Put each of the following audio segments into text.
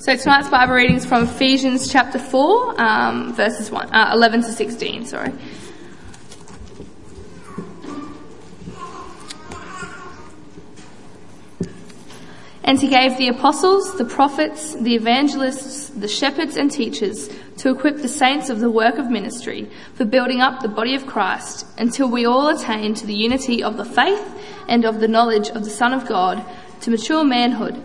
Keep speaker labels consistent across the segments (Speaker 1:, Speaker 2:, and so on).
Speaker 1: So tonight's Bible reading is from Ephesians chapter 4, um, verses 1, uh, 11 to 16, sorry. And he gave the apostles, the prophets, the evangelists, the shepherds and teachers to equip the saints of the work of ministry for building up the body of Christ until we all attain to the unity of the faith and of the knowledge of the Son of God to mature manhood,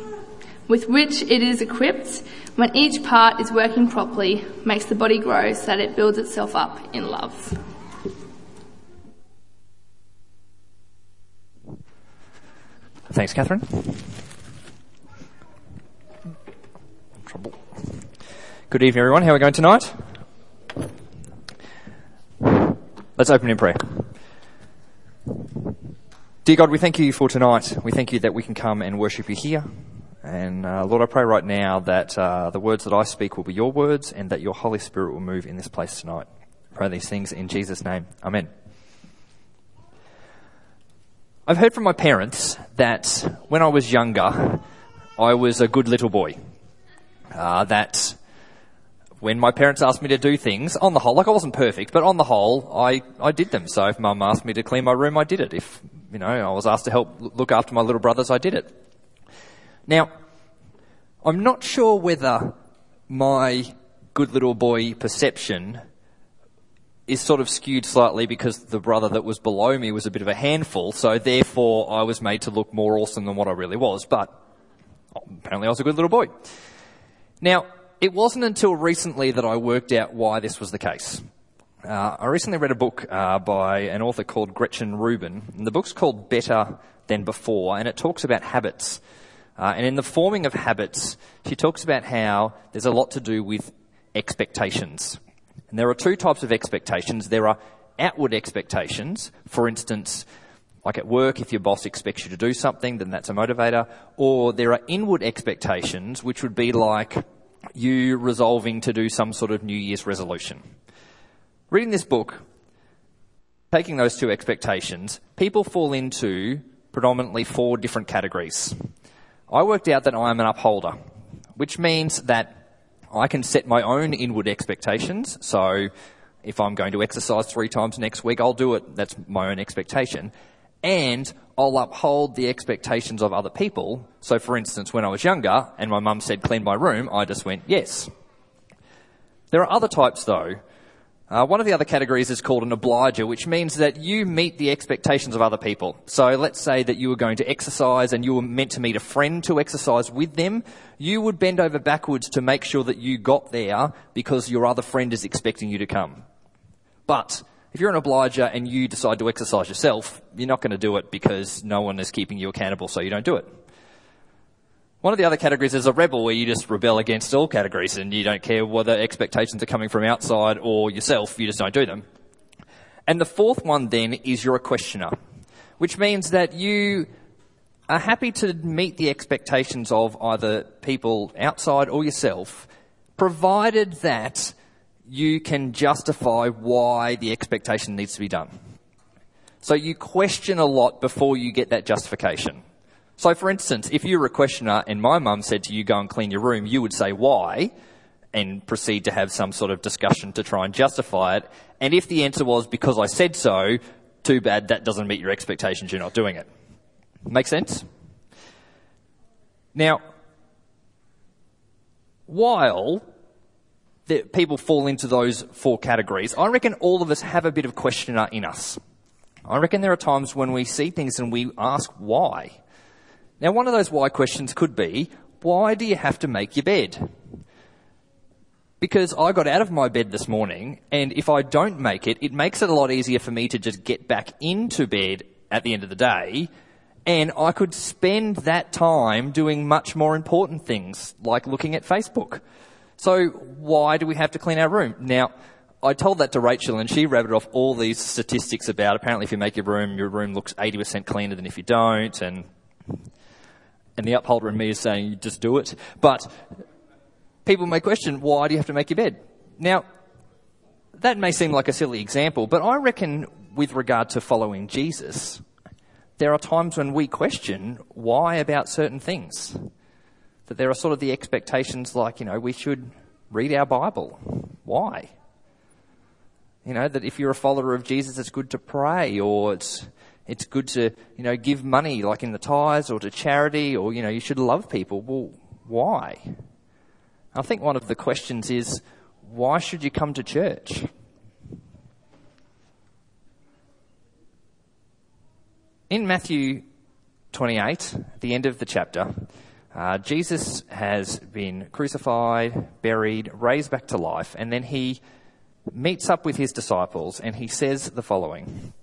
Speaker 1: with which it is equipped, when each part is working properly, makes the body grow so that it builds itself up in love.
Speaker 2: Thanks, Catherine. Trouble. Good evening, everyone. How are we going tonight? Let's open in prayer. Dear God, we thank you for tonight. We thank you that we can come and worship you here. And uh, Lord, I pray right now that uh, the words that I speak will be your words and that your Holy Spirit will move in this place tonight. I pray these things in Jesus' name. Amen. I've heard from my parents that when I was younger, I was a good little boy. Uh, that when my parents asked me to do things, on the whole, like I wasn't perfect, but on the whole, I, I did them. So if mum asked me to clean my room, I did it. If, you know, I was asked to help look after my little brothers, I did it. Now, I'm not sure whether my good little boy perception is sort of skewed slightly because the brother that was below me was a bit of a handful, so therefore I was made to look more awesome than what I really was, but apparently I was a good little boy. Now, it wasn't until recently that I worked out why this was the case. Uh, I recently read a book uh, by an author called Gretchen Rubin, and the book's called Better Than Before, and it talks about habits. Uh, and in the forming of habits, she talks about how there's a lot to do with expectations. And there are two types of expectations. There are outward expectations. For instance, like at work, if your boss expects you to do something, then that's a motivator. Or there are inward expectations, which would be like you resolving to do some sort of New Year's resolution. Reading this book, taking those two expectations, people fall into predominantly four different categories. I worked out that I am an upholder, which means that I can set my own inward expectations. So if I'm going to exercise three times next week, I'll do it. That's my own expectation. And I'll uphold the expectations of other people. So for instance, when I was younger and my mum said clean my room, I just went yes. There are other types though uh, one of the other categories is called an obliger, which means that you meet the expectations of other people. So let's say that you were going to exercise and you were meant to meet a friend to exercise with them. You would bend over backwards to make sure that you got there because your other friend is expecting you to come. But if you're an obliger and you decide to exercise yourself, you're not going to do it because no one is keeping you accountable, so you don't do it. One of the other categories is a rebel where you just rebel against all categories and you don't care whether expectations are coming from outside or yourself, you just don't do them. And the fourth one then is you're a questioner, which means that you are happy to meet the expectations of either people outside or yourself, provided that you can justify why the expectation needs to be done. So you question a lot before you get that justification. So, for instance, if you were a questioner and my mum said to you, go and clean your room, you would say, why? And proceed to have some sort of discussion to try and justify it. And if the answer was, because I said so, too bad, that doesn't meet your expectations, you're not doing it. Make sense? Now, while people fall into those four categories, I reckon all of us have a bit of questioner in us. I reckon there are times when we see things and we ask why. Now, one of those why questions could be, why do you have to make your bed? Because I got out of my bed this morning, and if I don't make it, it makes it a lot easier for me to just get back into bed at the end of the day, and I could spend that time doing much more important things, like looking at Facebook. So why do we have to clean our room? Now, I told that to Rachel and she rabbited off all these statistics about apparently if you make your room, your room looks 80% cleaner than if you don't and, and the upholder in me is saying just do it. But people may question, why do you have to make your bed? Now, that may seem like a silly example, but I reckon with regard to following Jesus, there are times when we question why about certain things. That there are sort of the expectations like, you know, we should read our Bible. Why? You know, that if you're a follower of Jesus, it's good to pray or it's, it's good to, you know, give money like in the tithes or to charity or, you know, you should love people. Well, why? I think one of the questions is, why should you come to church? In Matthew 28, at the end of the chapter, uh, Jesus has been crucified, buried, raised back to life, and then he meets up with his disciples and he says the following,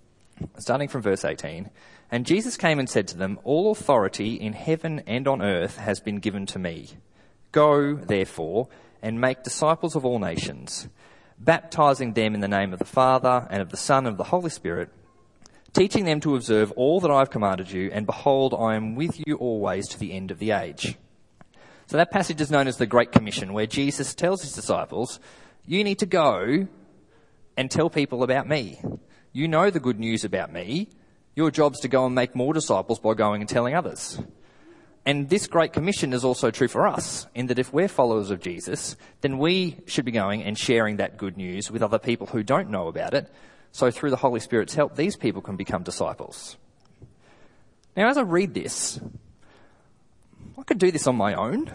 Speaker 2: starting from verse 18. And Jesus came and said to them, All authority in heaven and on earth has been given to me. Go, therefore, and make disciples of all nations, baptizing them in the name of the Father and of the Son and of the Holy Spirit, teaching them to observe all that I have commanded you, and behold, I am with you always to the end of the age. So that passage is known as the Great Commission, where Jesus tells his disciples, you need to go and tell people about me. You know the good news about me. Your job's to go and make more disciples by going and telling others. And this Great Commission is also true for us, in that if we're followers of Jesus, then we should be going and sharing that good news with other people who don't know about it, so through the Holy Spirit's help, these people can become disciples. Now, as I read this, I could do this on my own.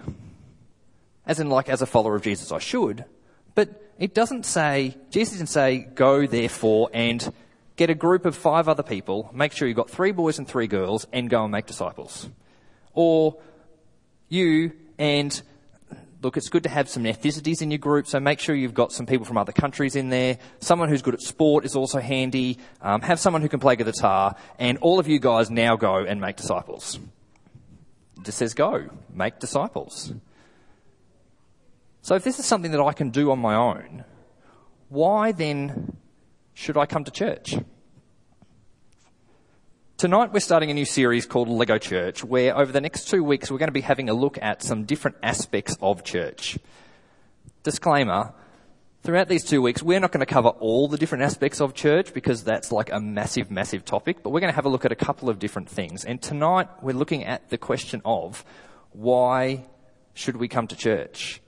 Speaker 2: As in, like, as a follower of Jesus, I should. But it doesn't say, Jesus didn't say, go therefore and get a group of five other people, make sure you've got three boys and three girls, and go and make disciples. Or you and look, it's good to have some ethnicities in your group, so make sure you've got some people from other countries in there. Someone who's good at sport is also handy. Um, have someone who can play guitar, and all of you guys now go and make disciples. It just says go, make disciples. So if this is something that I can do on my own, why then should I come to church? Tonight we're starting a new series called Lego Church where over the next two weeks we're going to be having a look at some different aspects of church. Disclaimer, throughout these two weeks we're not going to cover all the different aspects of church because that's like a massive, massive topic, but we're going to have a look at a couple of different things. And tonight we're looking at the question of why should we come to church?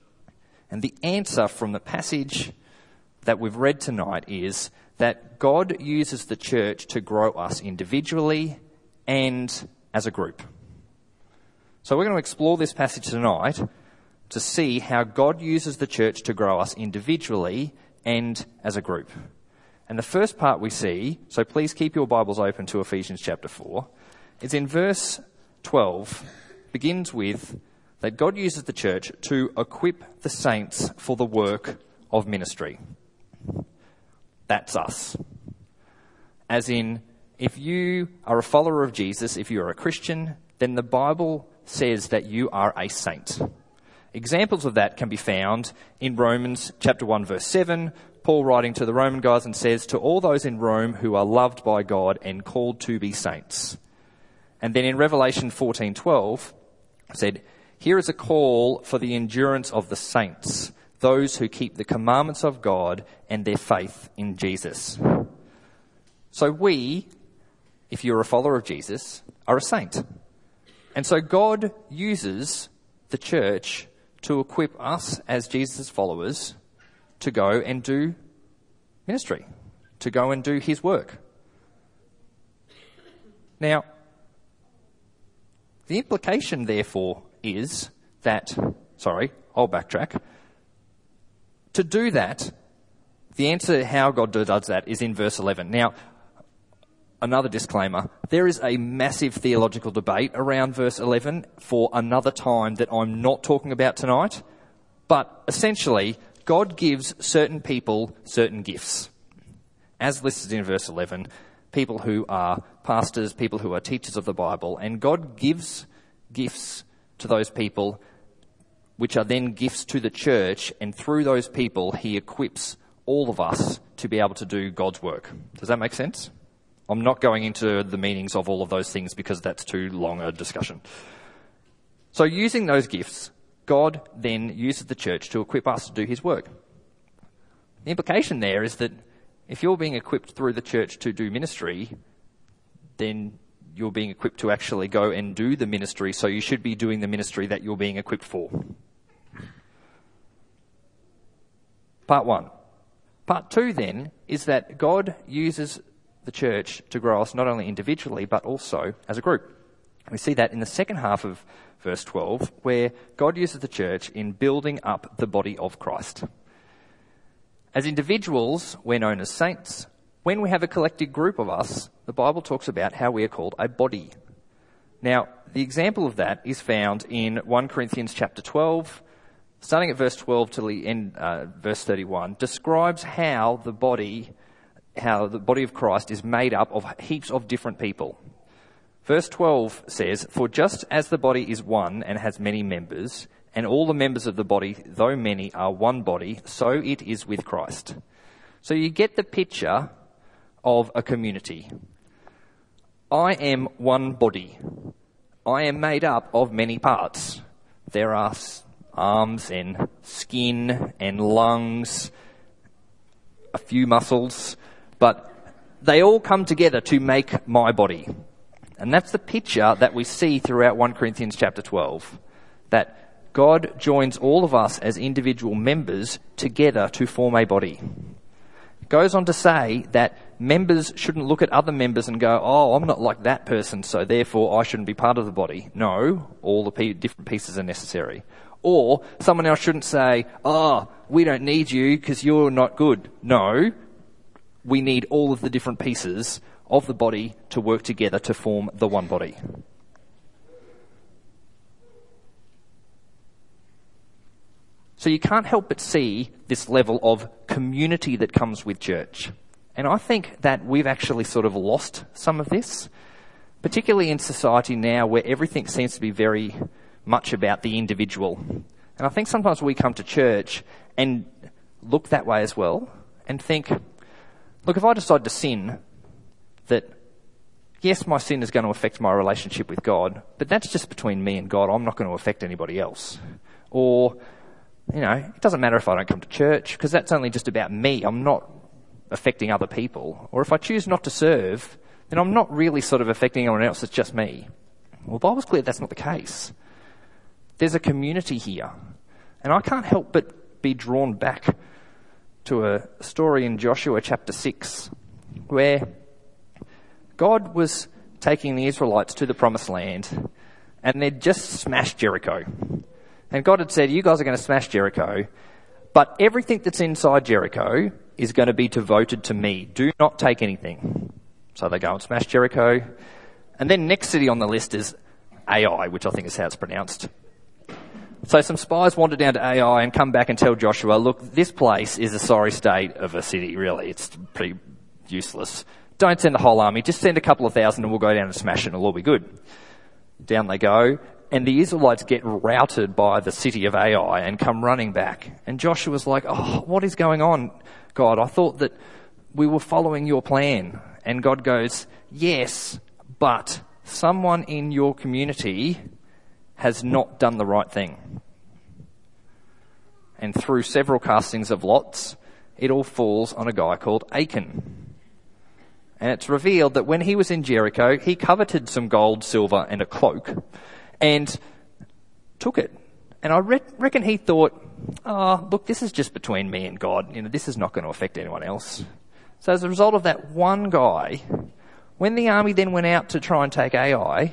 Speaker 2: And the answer from the passage that we've read tonight is that God uses the church to grow us individually and as a group. So we're going to explore this passage tonight to see how God uses the church to grow us individually and as a group. And the first part we see, so please keep your Bibles open to Ephesians chapter 4, is in verse 12, begins with that God uses the church to equip the saints for the work of ministry. That's us. As in, if you are a follower of Jesus, if you're a Christian, then the Bible says that you are a saint. Examples of that can be found in Romans chapter 1 verse 7. Paul writing to the Roman guys and says, to all those in Rome who are loved by God and called to be saints. And then in Revelation 14:12 said, here is a call for the endurance of the saints those who keep the commandments of God and their faith in Jesus. So we, if you're a follower of Jesus, are a saint. And so God uses the church to equip us as Jesus' followers to go and do ministry, to go and do his work. Now, the implication, therefore, is that, sorry, I'll backtrack. To do that, the answer how God does that is in verse 11. Now, another disclaimer. There is a massive theological debate around verse 11 for another time that I'm not talking about tonight. But essentially, God gives certain people certain gifts. As listed in verse 11, people who are pastors, people who are teachers of the Bible, and God gives gifts to those people which are then gifts to the church, and through those people, he equips all of us to be able to do God's work. Does that make sense? I'm not going into the meanings of all of those things because that's too long a discussion. So using those gifts, God then uses the church to equip us to do his work. The implication there is that if you're being equipped through the church to do ministry, then you're being equipped to actually go and do the ministry, so you should be doing the ministry that you're being equipped for. Part one. Part two then is that God uses the church to grow us not only individually but also as a group. We see that in the second half of verse 12, where God uses the church in building up the body of Christ. As individuals, we're known as saints. When we have a collective group of us, the Bible talks about how we are called a body. Now, the example of that is found in 1 Corinthians chapter 12, starting at verse 12 to the end, uh, verse 31, describes how the body, how the body of Christ is made up of heaps of different people. Verse 12 says, For just as the body is one and has many members, and all the members of the body, though many, are one body, so it is with Christ. So you get the picture of a community. I am one body. I am made up of many parts. There are arms and skin and lungs, a few muscles, but they all come together to make my body. And that's the picture that we see throughout 1 Corinthians chapter 12. That God joins all of us as individual members together to form a body. It goes on to say that members shouldn't look at other members and go, oh, I'm not like that person, so therefore I shouldn't be part of the body. No, all the different pieces are necessary. Or someone else shouldn't say, oh, we don't need you because you're not good. No, we need all of the different pieces of the body to work together to form the one body. So you can't help but see this level of community that comes with church. And I think that we've actually sort of lost some of this, particularly in society now where everything seems to be very much about the individual. And I think sometimes we come to church and look that way as well and think, look, if I decide to sin, that yes, my sin is going to affect my relationship with God, but that's just between me and God. I'm not going to affect anybody else. Or, you know, it doesn't matter if I don't come to church because that's only just about me. I'm not affecting other people. Or if I choose not to serve, then I'm not really sort of affecting anyone else. It's just me. Well, the Bible's clear that's not the case. There's a community here. And I can't help but be drawn back to a story in Joshua chapter 6 where God was taking the Israelites to the promised land and they'd just smashed Jericho. And God had said, you guys are going to smash Jericho, but everything that's inside Jericho is going to be devoted to me. Do not take anything. So they go and smash Jericho. And then next city on the list is Ai, which I think is how it's pronounced. So some spies wander down to Ai and come back and tell Joshua, look, this place is a sorry state of a city, really. It's pretty useless. Don't send the whole army, just send a couple of thousand and we'll go down and smash it and it'll all be good. Down they go, and the Israelites get routed by the city of Ai and come running back. And Joshua's like, oh, what is going on, God? I thought that we were following your plan. And God goes, yes, but someone in your community has not done the right thing. And through several castings of lots, it all falls on a guy called Achan. And it's revealed that when he was in Jericho, he coveted some gold, silver, and a cloak and took it. And I re- reckon he thought, oh, look, this is just between me and God. You know, this is not going to affect anyone else. So as a result of that one guy, when the army then went out to try and take Ai,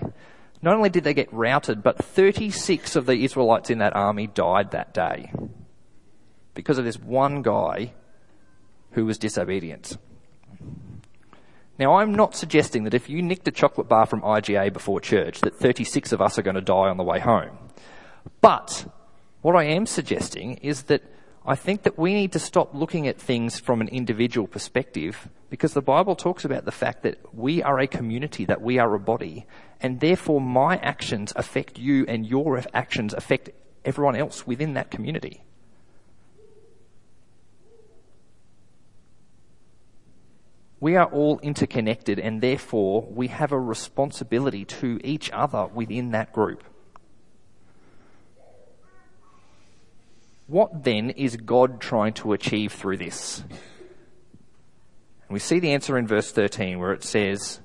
Speaker 2: not only did they get routed, but 36 of the Israelites in that army died that day. Because of this one guy who was disobedient. Now, I'm not suggesting that if you nicked a chocolate bar from IGA before church, that 36 of us are going to die on the way home. But what I am suggesting is that I think that we need to stop looking at things from an individual perspective because the Bible talks about the fact that we are a community, that we are a body, and therefore my actions affect you and your actions affect everyone else within that community. We are all interconnected and therefore we have a responsibility to each other within that group. What then is God trying to achieve through this? And we see the answer in verse 13 where it says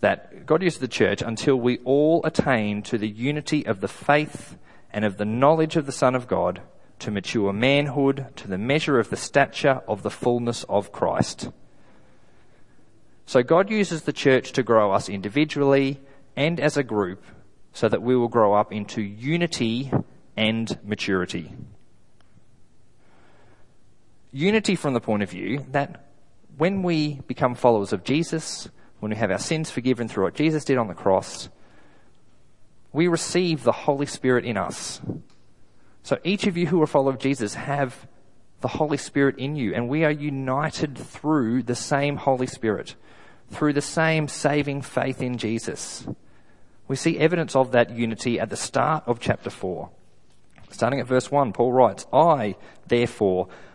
Speaker 2: that God uses the church until we all attain to the unity of the faith and of the knowledge of the Son of God to mature manhood to the measure of the stature of the fullness of Christ. So God uses the church to grow us individually and as a group so that we will grow up into unity and maturity. Unity from the point of view that when we become followers of Jesus, when we have our sins forgiven through what Jesus did on the cross, we receive the Holy Spirit in us. So each of you who are followers of Jesus have the Holy Spirit in you, and we are united through the same Holy Spirit, through the same saving faith in Jesus. We see evidence of that unity at the start of chapter 4. Starting at verse 1, Paul writes, I, therefore,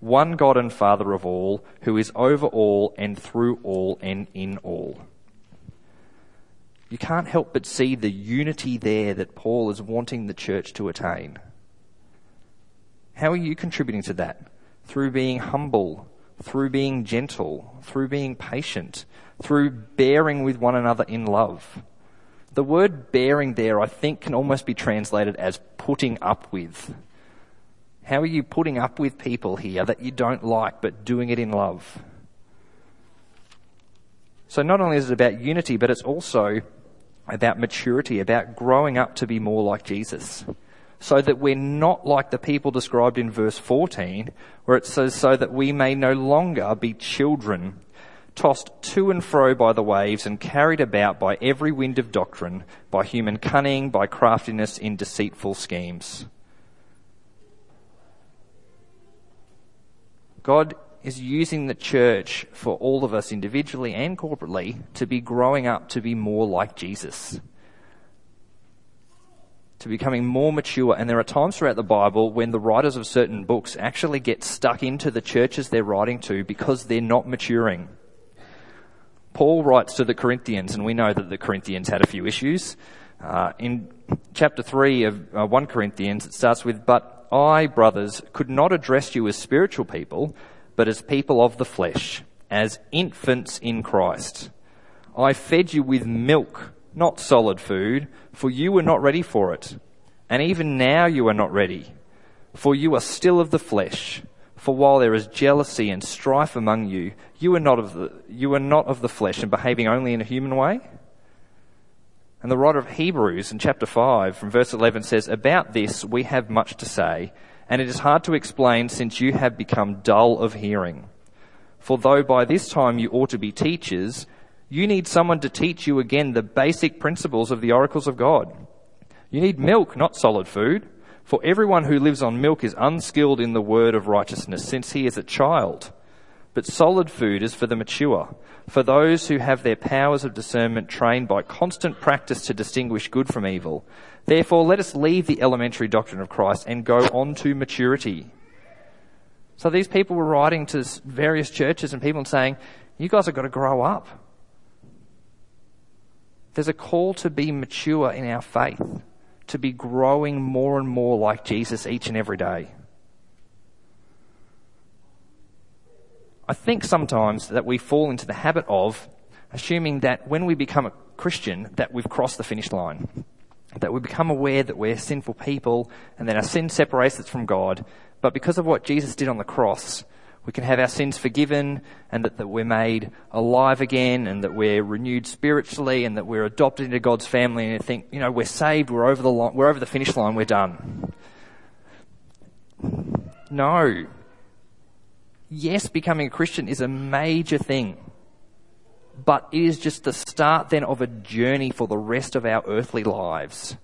Speaker 2: one God and Father of all, who is over all and through all and in all. You can't help but see the unity there that Paul is wanting the church to attain. How are you contributing to that? Through being humble, through being gentle, through being patient, through bearing with one another in love. The word bearing there, I think, can almost be translated as putting up with. How are you putting up with people here that you don't like, but doing it in love? So not only is it about unity, but it's also about maturity, about growing up to be more like Jesus. So that we're not like the people described in verse 14, where it says, so that we may no longer be children, tossed to and fro by the waves and carried about by every wind of doctrine, by human cunning, by craftiness in deceitful schemes. God is using the church for all of us individually and corporately to be growing up to be more like Jesus. To becoming more mature. And there are times throughout the Bible when the writers of certain books actually get stuck into the churches they're writing to because they're not maturing. Paul writes to the Corinthians, and we know that the Corinthians had a few issues. Uh, in chapter 3 of uh, 1 Corinthians, it starts with, But I, brothers, could not address you as spiritual people, but as people of the flesh, as infants in Christ. I fed you with milk, not solid food, for you were not ready for it. And even now you are not ready, for you are still of the flesh. For while there is jealousy and strife among you, you are not of the, you are not of the flesh and behaving only in a human way. And the writer of Hebrews in chapter 5 from verse 11 says, About this we have much to say, and it is hard to explain since you have become dull of hearing. For though by this time you ought to be teachers, you need someone to teach you again the basic principles of the oracles of God. You need milk, not solid food. For everyone who lives on milk is unskilled in the word of righteousness, since he is a child. But solid food is for the mature, for those who have their powers of discernment trained by constant practice to distinguish good from evil. Therefore, let us leave the elementary doctrine of Christ and go on to maturity. So these people were writing to various churches and people saying, you guys have got to grow up. There's a call to be mature in our faith, to be growing more and more like Jesus each and every day. I think sometimes that we fall into the habit of assuming that when we become a Christian, that we've crossed the finish line. That we become aware that we're sinful people and that our sin separates us from God. But because of what Jesus did on the cross, we can have our sins forgiven and that, that we're made alive again and that we're renewed spiritually and that we're adopted into God's family and think, you know, we're saved, we're over the we're over the finish line, we're done. No yes, becoming a Christian is a major thing. but it is just the start then of a journey for the rest of our earthly lives.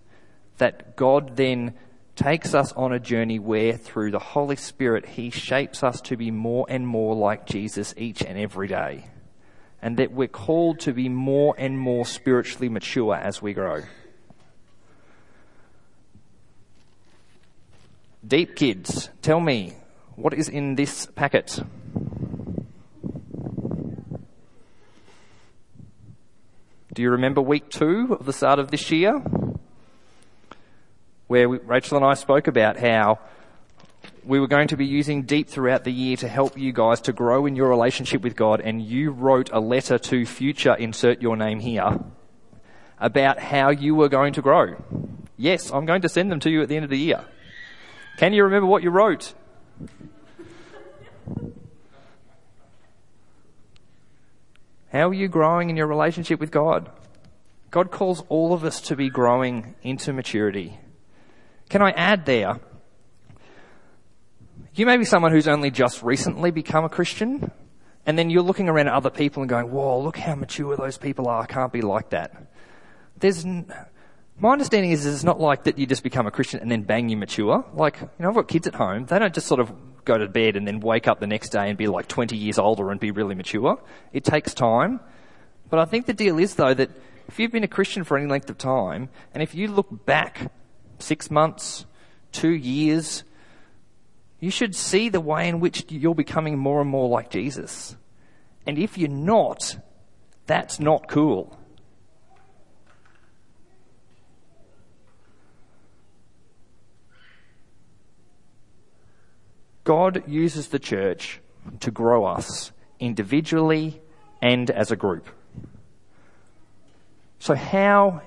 Speaker 2: That God then takes us on a journey where through the Holy Spirit He shapes us to be more and more like Jesus each and every day. And that we're called to be more and more spiritually mature as we grow. Deep kids, tell me, what is in this packet? Do you remember week two of the start of this year? Where we, Rachel and I spoke about how we were going to be using Deep throughout the year to help you guys to grow in your relationship with God, and you wrote a letter to future, insert your name here, about how you were going to grow. Yes, I'm going to send them to you at the end of the year. Can you remember what you wrote? How are you growing in your relationship with God? God calls all of us to be growing into maturity. Can I add there? You may be someone who's only just recently become a Christian, and then you're looking around at other people and going, whoa, look how mature those people are. I can't be like that. There's, my understanding is it's not like that you just become a Christian and then bang, you mature. Like, you know, I've got kids at home. They don't just sort of go to bed and then wake up the next day and be like 20 years older and be really mature. It takes time. But I think the deal is though that if you've been a Christian for any length of time and if you look back six months, two years, you should see the way in which you're becoming more and more like Jesus. And if you're not, that's not cool. God uses the church to grow us individually and as a group. So how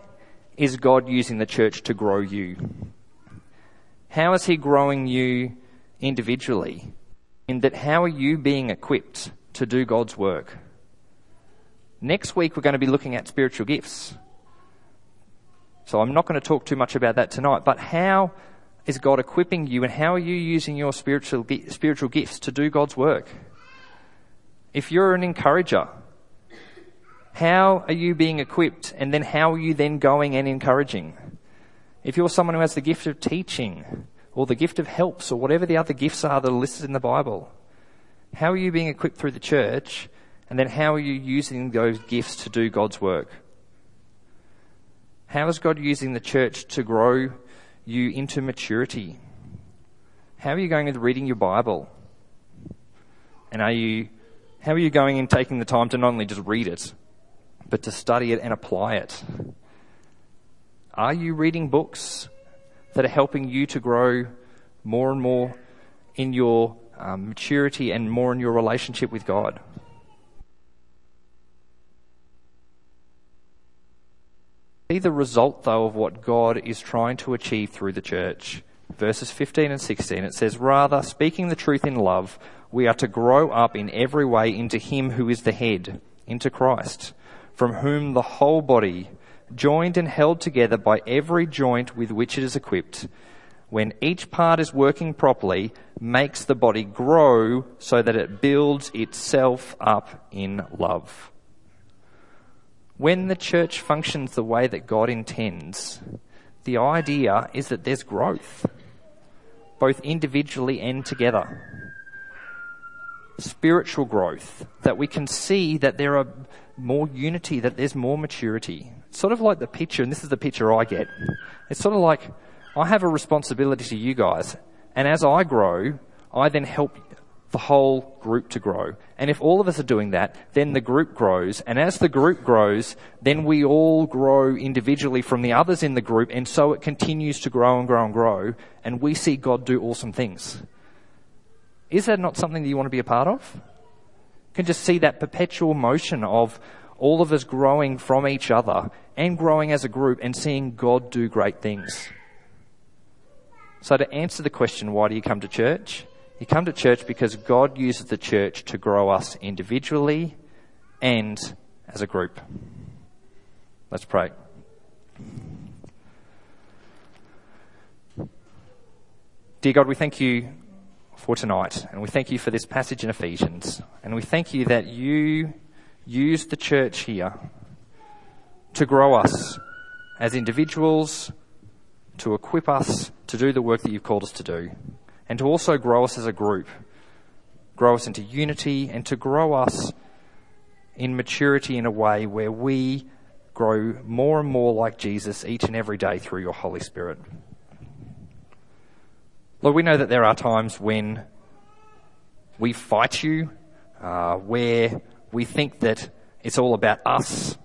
Speaker 2: is God using the church to grow you? How is He growing you individually? In that, how are you being equipped to do God's work? Next week, we're going to be looking at spiritual gifts. So I'm not going to talk too much about that tonight, but how is God equipping you and how are you using your spiritual, spiritual gifts to do God's work? If you're an encourager, how are you being equipped and then how are you then going and encouraging? If you're someone who has the gift of teaching or the gift of helps or whatever the other gifts are that are listed in the Bible, how are you being equipped through the church and then how are you using those gifts to do God's work? How is God using the church to grow you into maturity? How are you going with reading your Bible? And are you, how are you going in taking the time to not only just read it, but to study it and apply it? Are you reading books that are helping you to grow more and more in your um, maturity and more in your relationship with God? The result, though, of what God is trying to achieve through the church. Verses 15 and 16, it says, Rather, speaking the truth in love, we are to grow up in every way into Him who is the head, into Christ, from whom the whole body, joined and held together by every joint with which it is equipped, when each part is working properly, makes the body grow so that it builds itself up in love. When the church functions the way that God intends, the idea is that there's growth, both individually and together. Spiritual growth, that we can see that there are more unity, that there's more maturity. It's sort of like the picture, and this is the picture I get. It's sort of like I have a responsibility to you guys, and as I grow, I then help the whole group to grow. And if all of us are doing that, then the group grows. And as the group grows, then we all grow individually from the others in the group. And so it continues to grow and grow and grow. And we see God do awesome things. Is that not something that you want to be a part of? You can just see that perpetual motion of all of us growing from each other and growing as a group and seeing God do great things. So to answer the question, why do you come to church? You come to church because God uses the church to grow us individually and as a group. Let's pray. Dear God, we thank you for tonight, and we thank you for this passage in Ephesians, and we thank you that you use the church here to grow us as individuals, to equip us to do the work that you've called us to do, and to also grow us as a group, grow us into unity, and to grow us in maturity in a way where we grow more and more like Jesus each and every day through your Holy Spirit. Lord, we know that there are times when we fight you, uh, where we think that it's all about us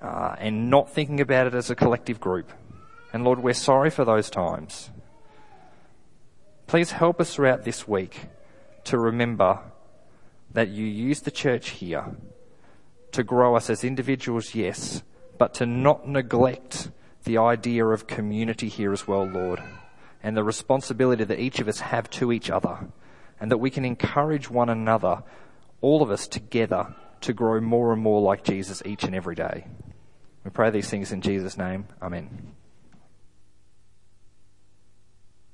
Speaker 2: uh, and not thinking about it as a collective group. And Lord, we're sorry for those times. Please help us throughout this week to remember that you use the church here to grow us as individuals, yes, but to not neglect the idea of community here as well, Lord, and the responsibility that each of us have to each other, and that we can encourage one another, all of us together, to grow more and more like Jesus each and every day. We pray these things in Jesus' name. Amen.